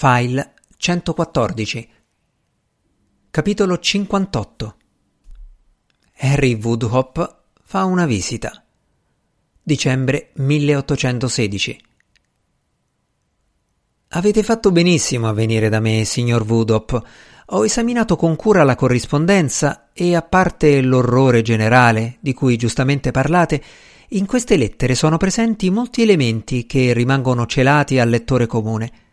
File 114 Capitolo 58 Harry Woodhop fa una visita. Dicembre 1816 Avete fatto benissimo a venire da me, signor Woodhop. Ho esaminato con cura la corrispondenza e, a parte l'orrore generale di cui giustamente parlate, in queste lettere sono presenti molti elementi che rimangono celati al lettore comune.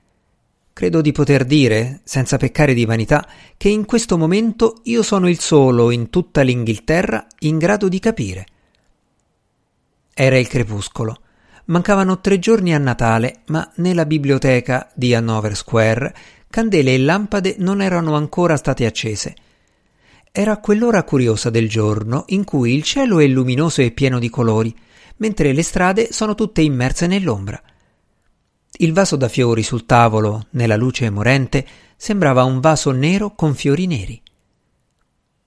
Credo di poter dire, senza peccare di vanità, che in questo momento io sono il solo in tutta l'Inghilterra in grado di capire. Era il crepuscolo. Mancavano tre giorni a Natale, ma nella biblioteca di Hanover Square candele e lampade non erano ancora state accese. Era quell'ora curiosa del giorno in cui il cielo è luminoso e pieno di colori, mentre le strade sono tutte immerse nell'ombra. Il vaso da fiori sul tavolo, nella luce morente, sembrava un vaso nero con fiori neri.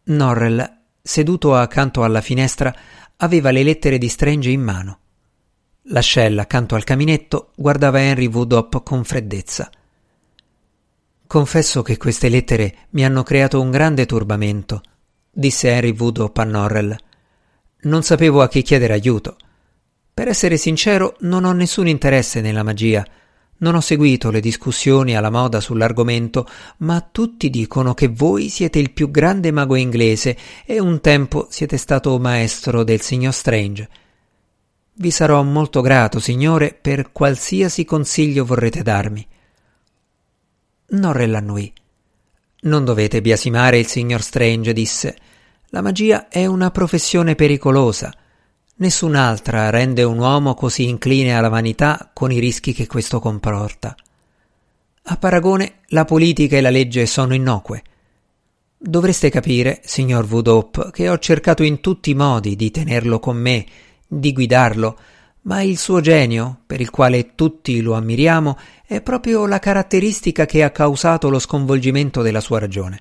Norrell, seduto accanto alla finestra, aveva le lettere di Strange in mano. L'ascella accanto al caminetto guardava Henry Woodop con freddezza. Confesso che queste lettere mi hanno creato un grande turbamento, disse Henry Woodop a Norrell. Non sapevo a chi chiedere aiuto. Per essere sincero, non ho nessun interesse nella magia. Non ho seguito le discussioni alla moda sull'argomento, ma tutti dicono che voi siete il più grande mago inglese e un tempo siete stato maestro del signor Strange. Vi sarò molto grato, signore, per qualsiasi consiglio vorrete darmi. Norrell annui. Non dovete biasimare il signor Strange, disse. La magia è una professione pericolosa. Nessun'altra rende un uomo così incline alla vanità con i rischi che questo comporta. A paragone, la politica e la legge sono innocue. Dovreste capire, signor Woodhope, che ho cercato in tutti i modi di tenerlo con me, di guidarlo, ma il suo genio, per il quale tutti lo ammiriamo, è proprio la caratteristica che ha causato lo sconvolgimento della sua ragione.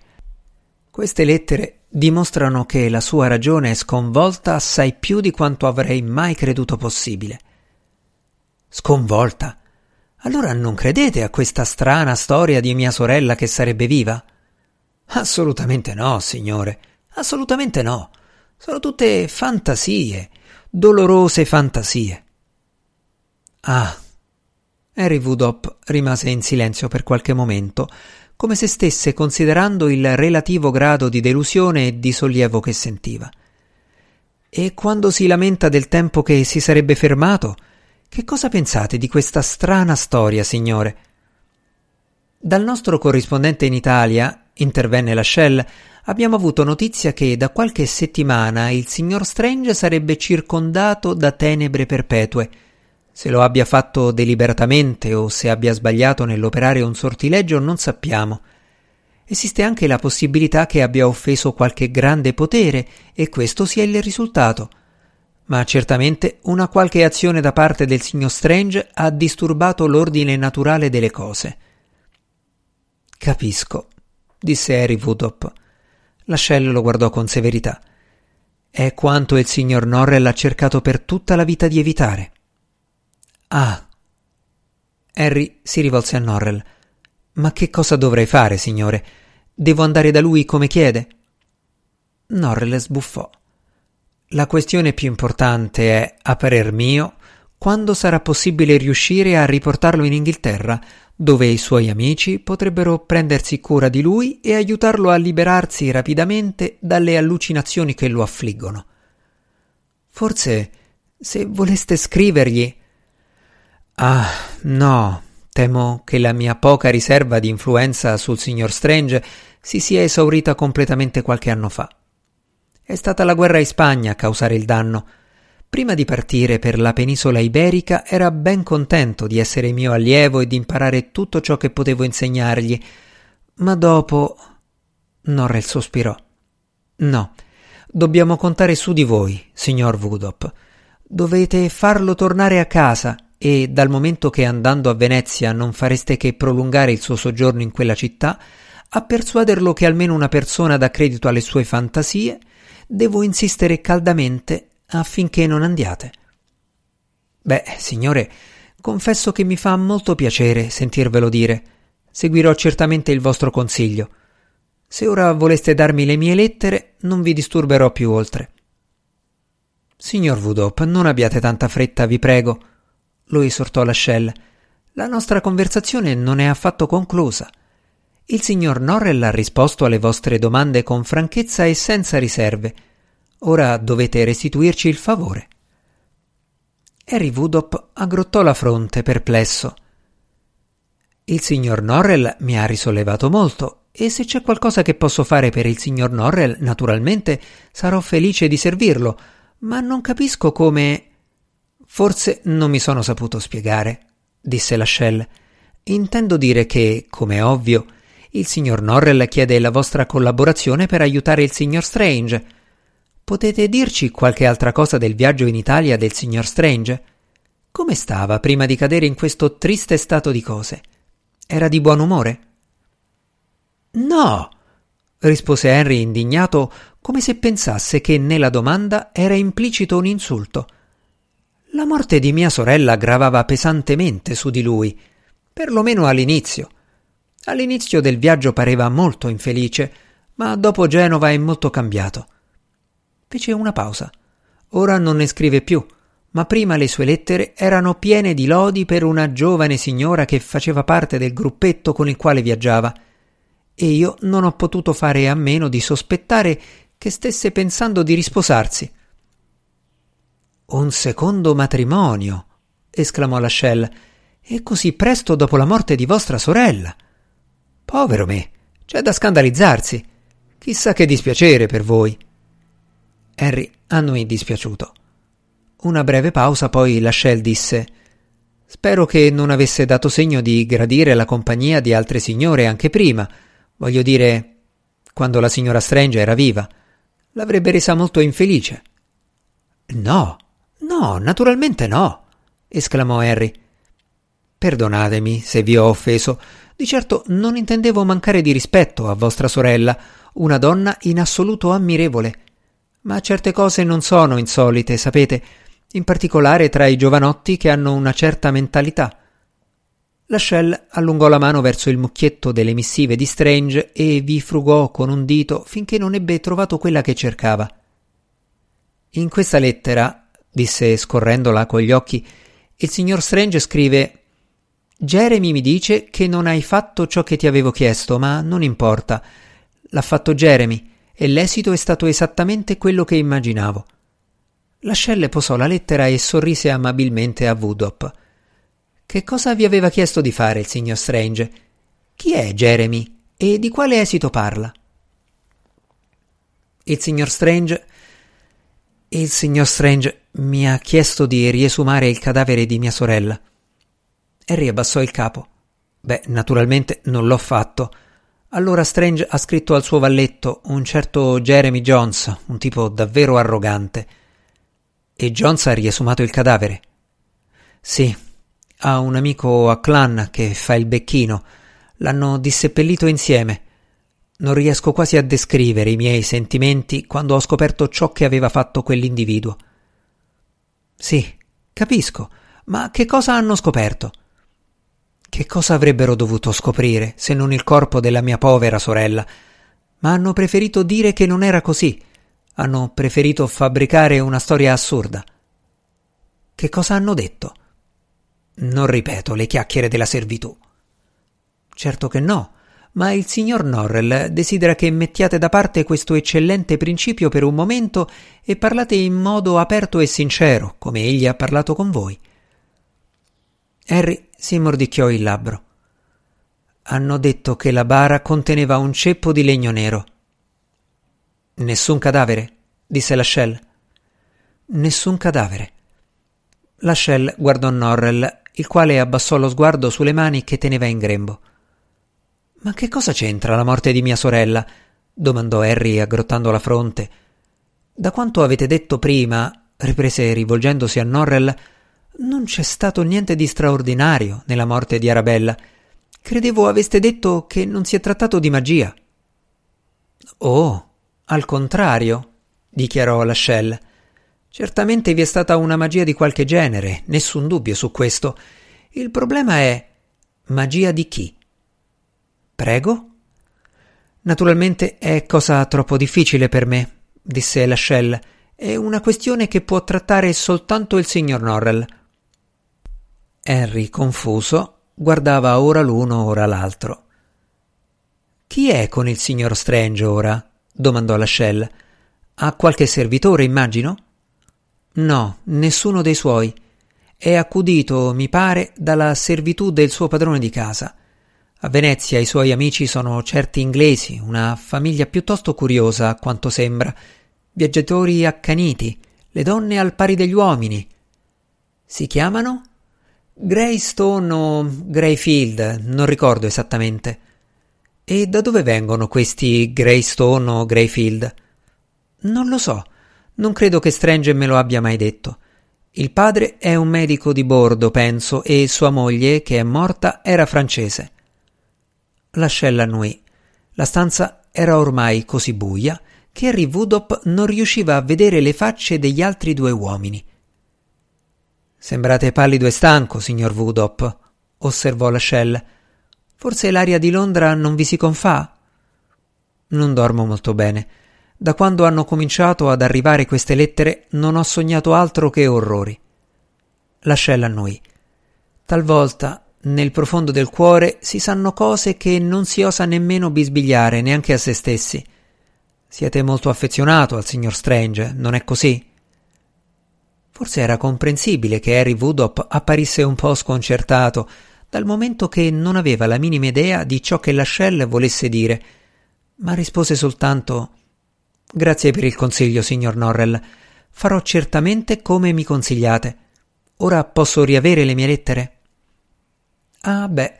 Queste lettere dimostrano che la sua ragione è sconvolta assai più di quanto avrei mai creduto possibile. Sconvolta? Allora non credete a questa strana storia di mia sorella che sarebbe viva? Assolutamente no, signore. Assolutamente no. Sono tutte fantasie, dolorose fantasie. Ah. Harry Woodop rimase in silenzio per qualche momento, come se stesse considerando il relativo grado di delusione e di sollievo che sentiva. E quando si lamenta del tempo che si sarebbe fermato, che cosa pensate di questa strana storia, signore? Dal nostro corrispondente in Italia, intervenne la Shell, abbiamo avuto notizia che da qualche settimana il signor Strange sarebbe circondato da tenebre perpetue, se lo abbia fatto deliberatamente o se abbia sbagliato nell'operare un sortileggio non sappiamo. Esiste anche la possibilità che abbia offeso qualche grande potere e questo sia il risultato. Ma certamente una qualche azione da parte del signor Strange ha disturbato l'ordine naturale delle cose. Capisco, disse Harry Woodop. L'ascello lo guardò con severità. È quanto il signor Norrell ha cercato per tutta la vita di evitare. Ah. Harry si rivolse a Norrell. Ma che cosa dovrei fare, signore? Devo andare da lui come chiede? Norrell sbuffò. La questione più importante è, a parer mio, quando sarà possibile riuscire a riportarlo in Inghilterra, dove i suoi amici potrebbero prendersi cura di lui e aiutarlo a liberarsi rapidamente dalle allucinazioni che lo affliggono. Forse, se voleste scrivergli Ah, no, temo che la mia poca riserva di influenza sul signor Strange si sia esaurita completamente qualche anno fa. È stata la guerra in Spagna a causare il danno. Prima di partire per la penisola iberica era ben contento di essere mio allievo e di imparare tutto ciò che potevo insegnargli, ma dopo. Norrell sospirò. No, dobbiamo contare su di voi, signor Woodop. Dovete farlo tornare a casa e dal momento che andando a Venezia non fareste che prolungare il suo soggiorno in quella città, a persuaderlo che almeno una persona dà credito alle sue fantasie, devo insistere caldamente affinché non andiate. Beh, signore, confesso che mi fa molto piacere sentirvelo dire. Seguirò certamente il vostro consiglio. Se ora voleste darmi le mie lettere, non vi disturberò più oltre. Signor Vudop, non abbiate tanta fretta, vi prego, lo esortò Lascelle. La nostra conversazione non è affatto conclusa. Il signor Norrell ha risposto alle vostre domande con franchezza e senza riserve. Ora dovete restituirci il favore. Harry Woodop aggrottò la fronte, perplesso. Il signor Norrell mi ha risollevato molto, e se c'è qualcosa che posso fare per il signor Norrell, naturalmente sarò felice di servirlo, ma non capisco come. Forse non mi sono saputo spiegare, disse Lascelle. Intendo dire che, come è ovvio, il signor Norrell chiede la vostra collaborazione per aiutare il signor Strange Potete dirci qualche altra cosa del viaggio in Italia del signor Strange? Come stava prima di cadere in questo triste stato di cose? Era di buon umore? No, rispose Henry indignato, come se pensasse che nella domanda era implicito un insulto. La morte di mia sorella gravava pesantemente su di lui, perlomeno all'inizio. All'inizio del viaggio pareva molto infelice, ma dopo Genova è molto cambiato. Fece una pausa. Ora non ne scrive più, ma prima le sue lettere erano piene di lodi per una giovane signora che faceva parte del gruppetto con il quale viaggiava, e io non ho potuto fare a meno di sospettare che stesse pensando di risposarsi. Un secondo matrimonio, esclamò Lascelle, e così presto dopo la morte di vostra sorella. Povero me, c'è da scandalizzarsi. Chissà che dispiacere per voi. Harry annuì dispiaciuto. Una breve pausa, poi Lascelle disse Spero che non avesse dato segno di gradire la compagnia di altre signore anche prima, voglio dire, quando la signora Strange era viva. L'avrebbe resa molto infelice. No, no, naturalmente no, esclamò Harry. Perdonatemi se vi ho offeso. Di certo non intendevo mancare di rispetto a vostra sorella, una donna in assoluto ammirevole ma certe cose non sono insolite, sapete, in particolare tra i giovanotti che hanno una certa mentalità. Lascelle allungò la mano verso il mucchietto delle missive di Strange e vi frugò con un dito finché non ebbe trovato quella che cercava. In questa lettera, disse scorrendola con gli occhi, il signor Strange scrive Jeremy mi dice che non hai fatto ciò che ti avevo chiesto, ma non importa. L'ha fatto Jeremy e l'esito è stato esattamente quello che immaginavo. L'ascelle posò la lettera e sorrise amabilmente a Woodop. Che cosa vi aveva chiesto di fare il signor Strange? Chi è Jeremy e di quale esito parla? Il signor Strange. Il signor Strange mi ha chiesto di riesumare il cadavere di mia sorella. Harry abbassò il capo. Beh, naturalmente non l'ho fatto. Allora Strange ha scritto al suo valletto, un certo Jeremy Jones, un tipo davvero arrogante. E Jones ha riesumato il cadavere. Sì, ha un amico a Clan che fa il becchino. L'hanno disseppellito insieme. Non riesco quasi a descrivere i miei sentimenti quando ho scoperto ciò che aveva fatto quell'individuo. Sì, capisco, ma che cosa hanno scoperto? Che cosa avrebbero dovuto scoprire se non il corpo della mia povera sorella? Ma hanno preferito dire che non era così. Hanno preferito fabbricare una storia assurda. Che cosa hanno detto? Non ripeto le chiacchiere della servitù. Certo che no, ma il signor Norrell desidera che mettiate da parte questo eccellente principio per un momento e parlate in modo aperto e sincero, come egli ha parlato con voi. Harry si mordicchiò il labbro. Hanno detto che la bara conteneva un ceppo di legno nero. Nessun cadavere? disse Lascelle. Nessun cadavere. Lascelle guardò Norrell, il quale abbassò lo sguardo sulle mani che teneva in grembo. Ma che cosa c'entra la morte di mia sorella? domandò Harry aggrottando la fronte. Da quanto avete detto prima, riprese rivolgendosi a Norrell, non c'è stato niente di straordinario nella morte di Arabella. Credevo aveste detto che non si è trattato di magia. Oh, al contrario, dichiarò Lascelle. Certamente vi è stata una magia di qualche genere, nessun dubbio su questo. Il problema è magia di chi? Prego? Naturalmente è cosa troppo difficile per me, disse Lachelle. È una questione che può trattare soltanto il signor Norrell. Henry, confuso, guardava ora l'uno ora l'altro. Chi è con il signor Strange ora? domandò Lachelle. Ha qualche servitore, immagino? No, nessuno dei suoi. È accudito, mi pare, dalla servitù del suo padrone di casa. A Venezia i suoi amici sono certi inglesi, una famiglia piuttosto curiosa, a quanto sembra, viaggiatori accaniti, le donne al pari degli uomini. Si chiamano? Greystone o Greyfield, non ricordo esattamente. E da dove vengono questi Greystone o Greyfield? Non lo so, non credo che Strange me lo abbia mai detto. Il padre è un medico di bordo, penso, e sua moglie, che è morta, era francese. L'ascella annuì. La stanza era ormai così buia che Harry Woodop non riusciva a vedere le facce degli altri due uomini. Sembrate pallido e stanco, signor Woodop, osservò l'ascella. Forse l'aria di Londra non vi si confà? Non dormo molto bene. Da quando hanno cominciato ad arrivare queste lettere non ho sognato altro che orrori. L'ascella annui. Talvolta nel profondo del cuore si sanno cose che non si osa nemmeno bisbigliare neanche a se stessi. Siete molto affezionato al signor Strange, non è così? Forse era comprensibile che Harry Woodop apparisse un po' sconcertato, dal momento che non aveva la minima idea di ciò che l'ascelle volesse dire, ma rispose soltanto Grazie per il consiglio, signor Norrell. Farò certamente come mi consigliate. Ora posso riavere le mie lettere? Ah, beh.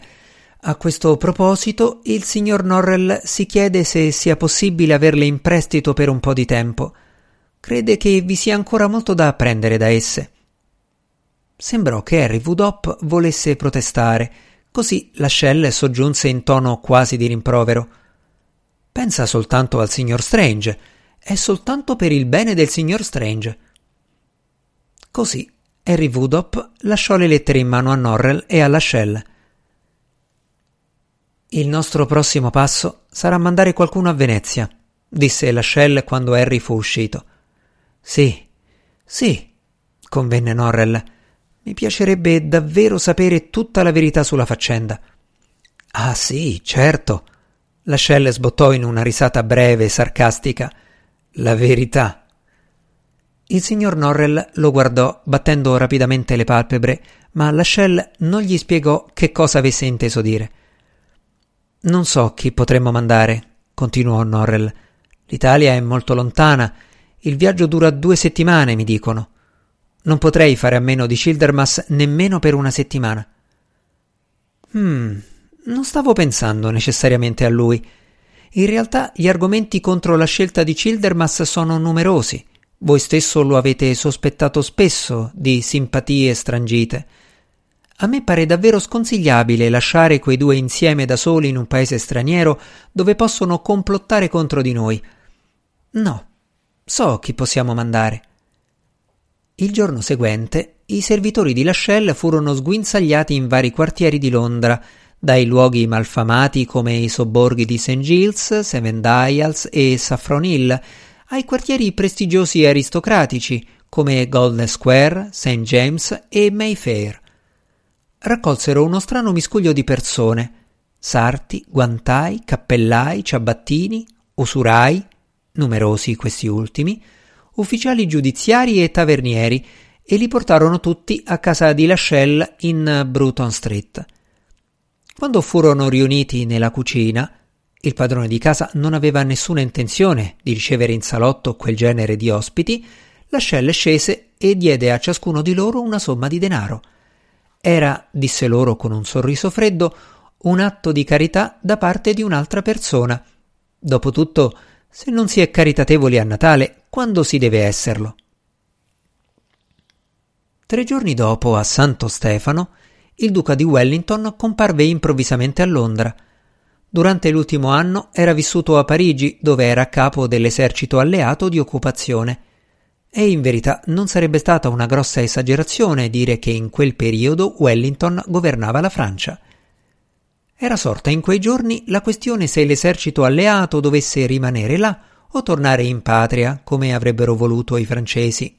A questo proposito, il signor Norrell si chiede se sia possibile averle in prestito per un po' di tempo. Crede che vi sia ancora molto da apprendere da esse. Sembrò che Harry Woodop volesse protestare, così la Shell soggiunse in tono quasi di rimprovero. Pensa soltanto al signor Strange. È soltanto per il bene del signor Strange. Così Harry Woodop lasciò le lettere in mano a Norrell e alla Shell. Il nostro prossimo passo sarà mandare qualcuno a Venezia, disse Lachelle quando Harry fu uscito. Sì, sì, convenne Norrell. Mi piacerebbe davvero sapere tutta la verità sulla faccenda. Ah sì, certo. Lachelle sbottò in una risata breve e sarcastica. La verità. Il signor Norrell lo guardò battendo rapidamente le palpebre, ma Lachelle non gli spiegò che cosa avesse inteso dire. Non so chi potremmo mandare, continuò Norrell. L'Italia è molto lontana. Il viaggio dura due settimane, mi dicono. Non potrei fare a meno di Childermas nemmeno per una settimana. Hmm, non stavo pensando necessariamente a lui. In realtà gli argomenti contro la scelta di Childermas sono numerosi. Voi stesso lo avete sospettato spesso di simpatie strangite. A me pare davvero sconsigliabile lasciare quei due insieme da soli in un paese straniero dove possono complottare contro di noi. No, so chi possiamo mandare. Il giorno seguente i servitori di Lachelle furono sguinzagliati in vari quartieri di Londra, dai luoghi malfamati come i sobborghi di St. Giles, Seven Dials e Saffron Hill, ai quartieri prestigiosi e aristocratici come Golden Square, St. James e Mayfair raccolsero uno strano miscuglio di persone, sarti, guantai, cappellai, ciabattini, usurai, numerosi questi ultimi, ufficiali giudiziari e tavernieri, e li portarono tutti a casa di Lachelle in Bruton Street. Quando furono riuniti nella cucina, il padrone di casa non aveva nessuna intenzione di ricevere in salotto quel genere di ospiti, Lachelle scese e diede a ciascuno di loro una somma di denaro – era, disse loro con un sorriso freddo, un atto di carità da parte di un'altra persona. Dopotutto, se non si è caritatevoli a Natale, quando si deve esserlo? Tre giorni dopo, a Santo Stefano, il duca di Wellington comparve improvvisamente a Londra. Durante l'ultimo anno era vissuto a Parigi, dove era capo dell'esercito alleato di occupazione. E in verità non sarebbe stata una grossa esagerazione dire che in quel periodo Wellington governava la Francia. Era sorta in quei giorni la questione se l'esercito alleato dovesse rimanere là o tornare in patria, come avrebbero voluto i francesi.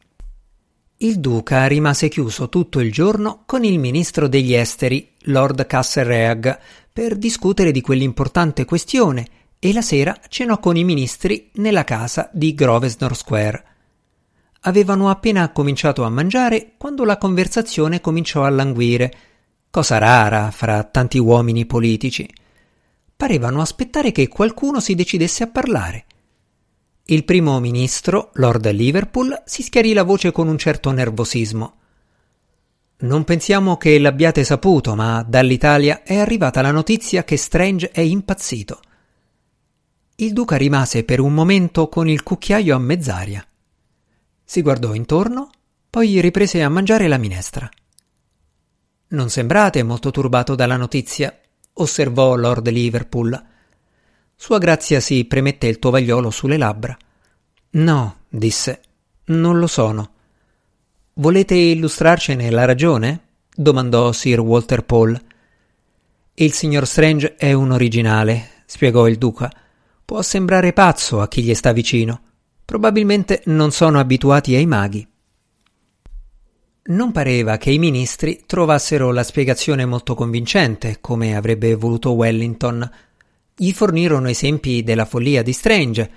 Il duca rimase chiuso tutto il giorno con il ministro degli esteri, Lord Castlereagh, per discutere di quell'importante questione e la sera cenò con i ministri nella casa di Grosvenor Square. Avevano appena cominciato a mangiare quando la conversazione cominciò a languire, cosa rara fra tanti uomini politici. Parevano aspettare che qualcuno si decidesse a parlare. Il primo ministro, Lord Liverpool, si schiarì la voce con un certo nervosismo. Non pensiamo che l'abbiate saputo, ma dall'Italia è arrivata la notizia che Strange è impazzito. Il duca rimase per un momento con il cucchiaio a mezz'aria. Si guardò intorno, poi riprese a mangiare la minestra. Non sembrate molto turbato dalla notizia, osservò Lord Liverpool. Sua grazia si premette il tovagliolo sulle labbra. No, disse, non lo sono. Volete illustrarcene la ragione? domandò Sir Walter Paul. Il signor Strange è un originale, spiegò il duca. Può sembrare pazzo a chi gli sta vicino. Probabilmente non sono abituati ai maghi. Non pareva che i ministri trovassero la spiegazione molto convincente, come avrebbe voluto Wellington. Gli fornirono esempi della follia di Strange,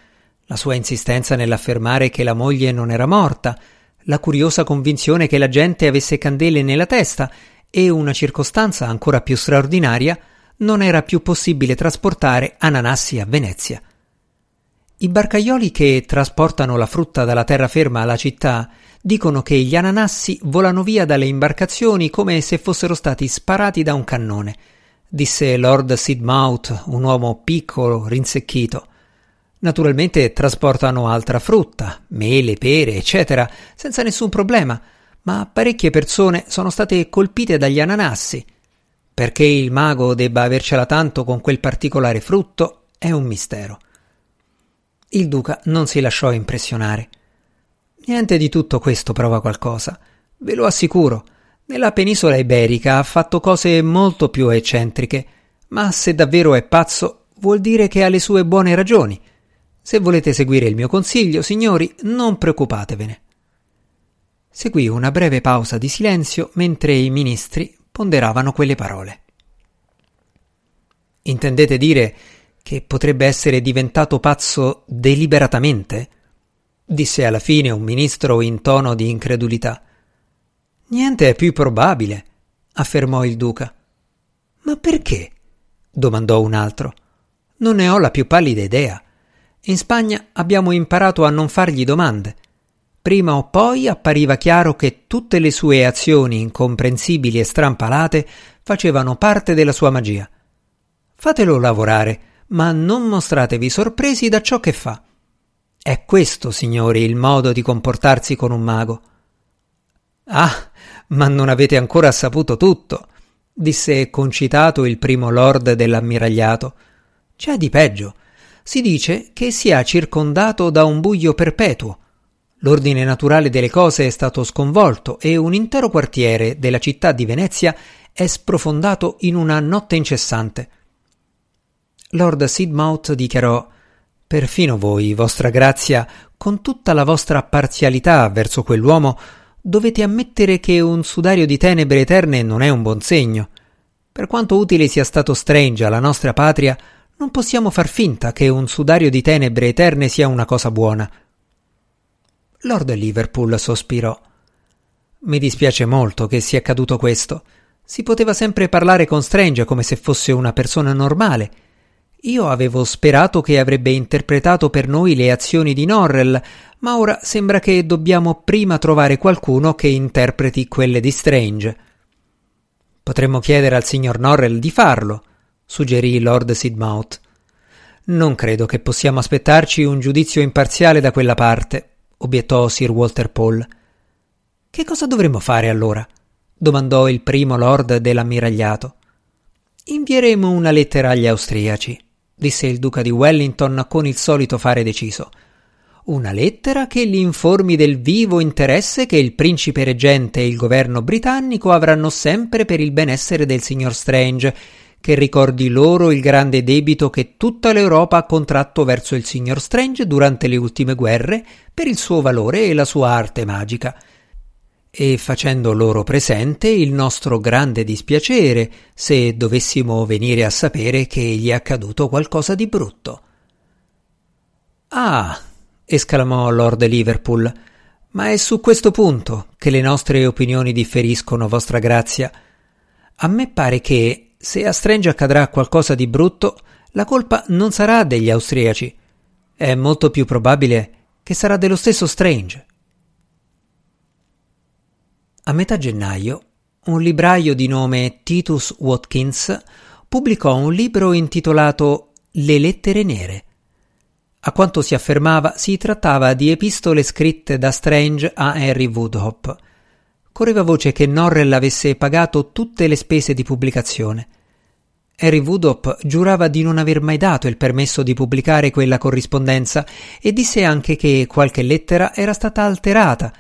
la sua insistenza nell'affermare che la moglie non era morta, la curiosa convinzione che la gente avesse candele nella testa e una circostanza ancora più straordinaria, non era più possibile trasportare ananassi a Venezia. I barcaioli che trasportano la frutta dalla terraferma alla città dicono che gli ananassi volano via dalle imbarcazioni come se fossero stati sparati da un cannone, disse Lord Sidmouth, un uomo piccolo, rinsecchito. Naturalmente trasportano altra frutta, mele, pere, eccetera, senza nessun problema, ma parecchie persone sono state colpite dagli ananassi. Perché il mago debba avercela tanto con quel particolare frutto è un mistero. Il duca non si lasciò impressionare. Niente di tutto questo prova qualcosa, ve lo assicuro. Nella penisola iberica ha fatto cose molto più eccentriche, ma se davvero è pazzo vuol dire che ha le sue buone ragioni se volete seguire il mio consiglio, signori, non preoccupatevene. Seguì una breve pausa di silenzio mentre i ministri ponderavano quelle parole. Intendete dire che potrebbe essere diventato pazzo deliberatamente? disse alla fine un ministro in tono di incredulità. Niente è più probabile, affermò il duca. Ma perché? domandò un altro. Non ne ho la più pallida idea. In Spagna abbiamo imparato a non fargli domande. Prima o poi appariva chiaro che tutte le sue azioni incomprensibili e strampalate facevano parte della sua magia. Fatelo lavorare, ma non mostratevi sorpresi da ciò che fa. È questo, signori, il modo di comportarsi con un mago. Ah, ma non avete ancora saputo tutto, disse concitato il primo lord dell'ammiragliato. C'è di peggio si dice che sia circondato da un buio perpetuo. L'ordine naturale delle cose è stato sconvolto e un intero quartiere della città di Venezia è sprofondato in una notte incessante. Lord Sidmouth dichiarò Perfino voi, vostra grazia, con tutta la vostra parzialità verso quell'uomo, dovete ammettere che un sudario di tenebre eterne non è un buon segno. Per quanto utile sia stato Strange alla nostra patria, non possiamo far finta che un sudario di tenebre eterne sia una cosa buona. Lord Liverpool sospirò. Mi dispiace molto che sia accaduto questo. Si poteva sempre parlare con Strange come se fosse una persona normale. Io avevo sperato che avrebbe interpretato per noi le azioni di Norrell, ma ora sembra che dobbiamo prima trovare qualcuno che interpreti quelle di Strange. Potremmo chiedere al signor Norrell di farlo suggerì Lord Sidmouth. Non credo che possiamo aspettarci un giudizio imparziale da quella parte, obiettò Sir Walter Paul. Che cosa dovremmo fare allora? domandò il primo lord dell'ammiragliato. Invieremo una lettera agli austriaci, disse il duca di Wellington con il solito fare deciso. Una lettera che li informi del vivo interesse che il principe reggente e il governo britannico avranno sempre per il benessere del signor Strange che ricordi loro il grande debito che tutta l'Europa ha contratto verso il signor Strange durante le ultime guerre per il suo valore e la sua arte magica, e facendo loro presente il nostro grande dispiacere se dovessimo venire a sapere che gli è accaduto qualcosa di brutto. Ah, esclamò Lord Liverpool, ma è su questo punto che le nostre opinioni differiscono, vostra grazia. A me pare che, se a Strange accadrà qualcosa di brutto, la colpa non sarà degli austriaci. È molto più probabile che sarà dello stesso Strange. A metà gennaio, un libraio di nome Titus Watkins pubblicò un libro intitolato Le lettere nere. A quanto si affermava, si trattava di epistole scritte da Strange a Harry Woodhop. Correva voce che Norrell avesse pagato tutte le spese di pubblicazione. Harry Woodhop giurava di non aver mai dato il permesso di pubblicare quella corrispondenza e disse anche che qualche lettera era stata alterata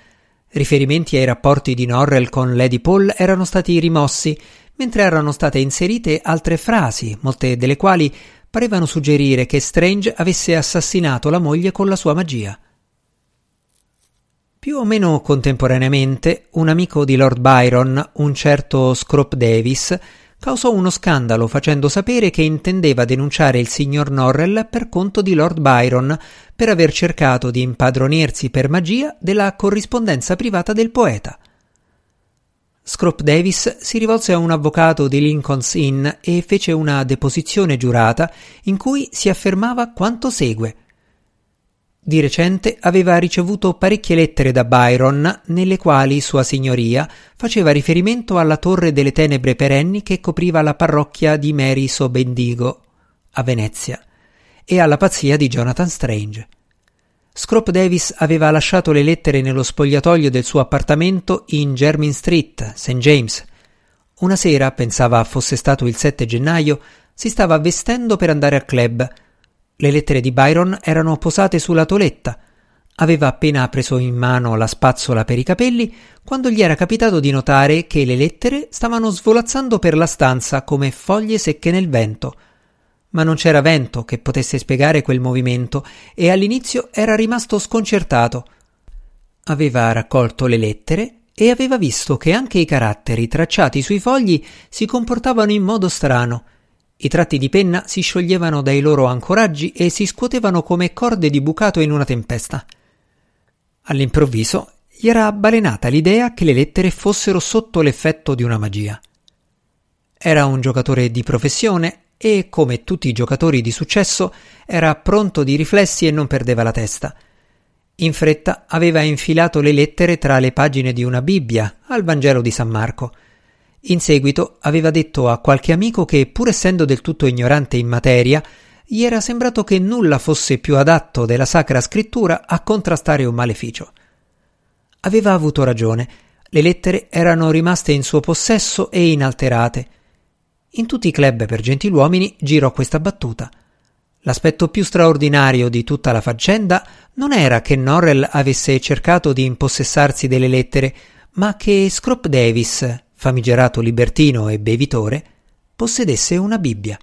Riferimenti ai rapporti di Norrell con Lady Paul erano stati rimossi, mentre erano state inserite altre frasi, molte delle quali parevano suggerire che Strange avesse assassinato la moglie con la sua magia. Più o meno contemporaneamente, un amico di Lord Byron, un certo Scrope Davis, causò uno scandalo facendo sapere che intendeva denunciare il signor Norrell per conto di Lord Byron per aver cercato di impadronirsi per magia della corrispondenza privata del poeta. Scrope Davis si rivolse a un avvocato di Lincoln's Inn e fece una deposizione giurata in cui si affermava quanto segue. Di recente aveva ricevuto parecchie lettere da Byron nelle quali Sua Signoria faceva riferimento alla torre delle tenebre perenni che copriva la parrocchia di Mary Sobendigo a Venezia e alla pazzia di Jonathan Strange. Scrope Davis aveva lasciato le lettere nello spogliatoio del suo appartamento in Jermyn Street, St. James. Una sera, pensava fosse stato il 7 gennaio, si stava vestendo per andare al club le lettere di Byron erano posate sulla toletta. Aveva appena preso in mano la spazzola per i capelli quando gli era capitato di notare che le lettere stavano svolazzando per la stanza come foglie secche nel vento. Ma non c'era vento che potesse spiegare quel movimento e all'inizio era rimasto sconcertato. Aveva raccolto le lettere e aveva visto che anche i caratteri tracciati sui fogli si comportavano in modo strano i tratti di penna si scioglievano dai loro ancoraggi e si scuotevano come corde di bucato in una tempesta. All'improvviso gli era balenata l'idea che le lettere fossero sotto l'effetto di una magia. Era un giocatore di professione e, come tutti i giocatori di successo, era pronto di riflessi e non perdeva la testa. In fretta aveva infilato le lettere tra le pagine di una Bibbia al Vangelo di San Marco in seguito aveva detto a qualche amico che, pur essendo del tutto ignorante in materia, gli era sembrato che nulla fosse più adatto della Sacra Scrittura a contrastare un maleficio. Aveva avuto ragione, le lettere erano rimaste in suo possesso e inalterate. In tutti i club per gentiluomini girò questa battuta. L'aspetto più straordinario di tutta la faccenda non era che Norrell avesse cercato di impossessarsi delle lettere, ma che Scrop Davis, famigerato libertino e bevitore, possedesse una Bibbia.